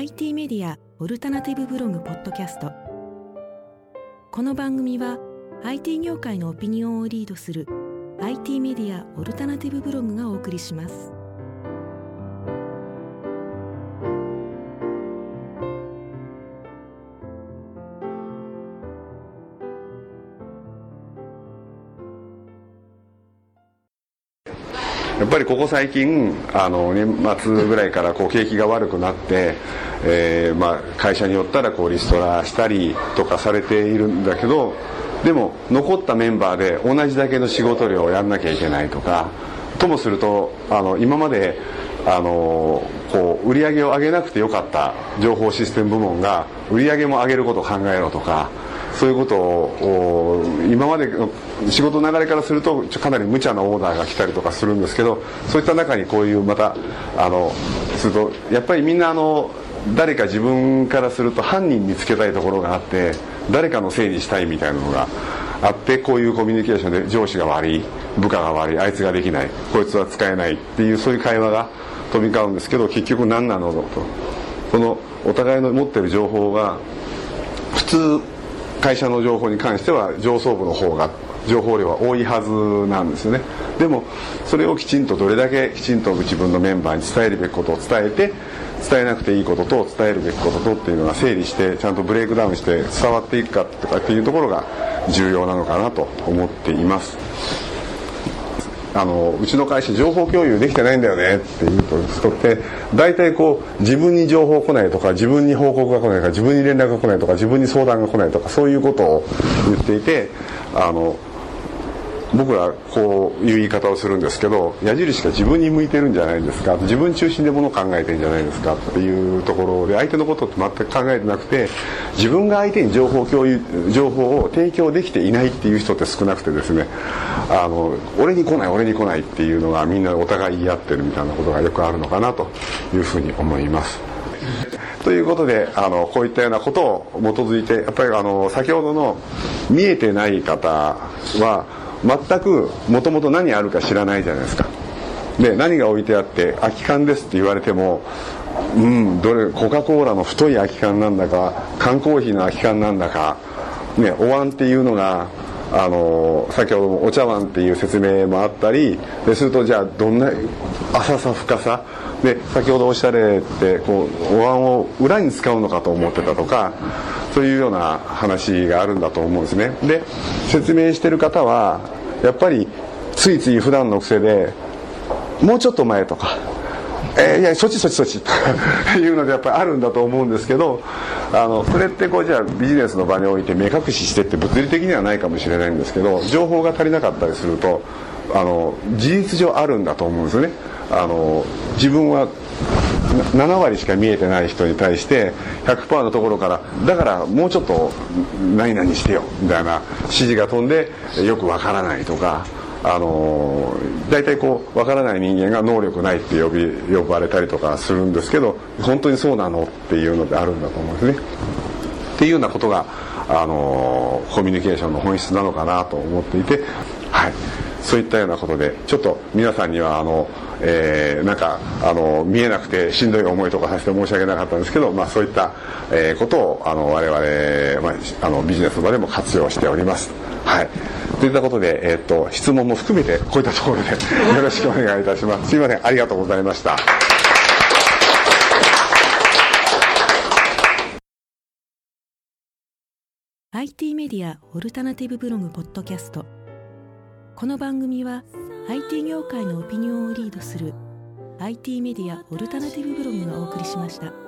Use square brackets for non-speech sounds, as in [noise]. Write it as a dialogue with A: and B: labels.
A: IT メディアオルタナティブブログポッドキャスト。この番組は IT 業界のオピニオンをリードする IT メディアオルタナティブブログがお送りします。
B: やっぱりここ最近あの年末ぐらいからこう景気が悪くなって、えーまあ、会社によったらこうリストラしたりとかされているんだけどでも残ったメンバーで同じだけの仕事量をやんなきゃいけないとかともするとあの今まであのこう売り上げを上げなくてよかった情報システム部門が売り上げも上げることを考えろとかそういうことを今までの仕事の流れからするとかなり無茶なオーダーが来たりとかするんですけどそういった中にこういうまたあのするとやっぱりみんなあの誰か自分からすると犯人につけたいところがあって誰かのせいにしたいみたいなのがあってこういうコミュニケーションで上司が悪い部下が悪いあいつができないこいつは使えないっていうそういう会話が飛び交うんですけど結局何なのと。このお互いの持ってる情報が普通会社の情報に関しては上層部の方が情報量は多いはずなんですよね。でもそれをきちんとどれだけきちんと自分のメンバーに伝えるべきことを伝えて伝えなくていいことと伝えるべきこととっていうのが整理してちゃんとブレイクダウンして伝わっていくかとかっていうところが重要なのかなと思っています。あのうちの会社情報共有できてないんだよねって言うと人って大体こう自分に情報来ないとか自分に報告が来ないとか自分に連絡が来ないとか自分に相談が来ないとかそういうことを言っていてあの僕らこういう言い方をするんですけど矢印が自分に向いてるんじゃないですか自分中心でものを考えてるんじゃないですかっていうところで相手のことって全く考えてなくて自分が相手に情報共有情報を提供できていないっていう人って少なくてですねあの俺に来ない俺に来ないっていうのがみんなお互い言い合ってるみたいなことがよくあるのかなというふうに思います。ということであのこういったようなことを基づいてやっぱりあの先ほどの見えてない方は全くもともと何あるか知らないじゃないですか。で何が置いてあって空き缶ですって言われてもうんどれコカ・コーラの太い空き缶なんだか缶コーヒーの空き缶なんだか、ね、お椀っていうのがあの先ほどもお茶碗っていう説明もあったりでするとじゃあどんな浅さ深さで先ほどおっしゃれってこうお椀を裏に使うのかと思ってたとかそういうような話があるんだと思うんですね。で説明してる方はやっぱりついつい普段の癖でもうちょっと前とかえー、いやそっちそっちそっちと [laughs] いうのでやっぱりあるんだと思うんですけどあのそれってこうじゃあビジネスの場において目隠ししてって物理的にはないかもしれないんですけど情報が足りなかったりするとあの事実上あるんだと思うんですよね。あの自分は7割しか見えてない人に対して100%のところからだからもうちょっと何々してよみたいな指示が飛んでよくわからないとかあの大体こうわからない人間が能力ないって呼び呼ばれたりとかするんですけど本当にそうなのっていうのであるんだと思うんですね。っていうようなことがあのコミュニケーションの本質なのかなと思っていて、はい、そういったようなことでちょっと皆さんにはあの、えー、なんかあの見えなくてしんどい思いとかさせて申し訳なかったんですけど、まあ、そういった、えー、ことをあの我々、まあ、あのビジネスの場でも活用しております。はいといったことで、えー、っと質問も含めてこういったところで [laughs] よろしくお願いいたします。すいませんありがとうございました。
A: IT メディアオルタナティブブログポッドキャストこの番組は IT 業界のオピニオンをリードする IT メディアオルタナティブブログがお送りしました。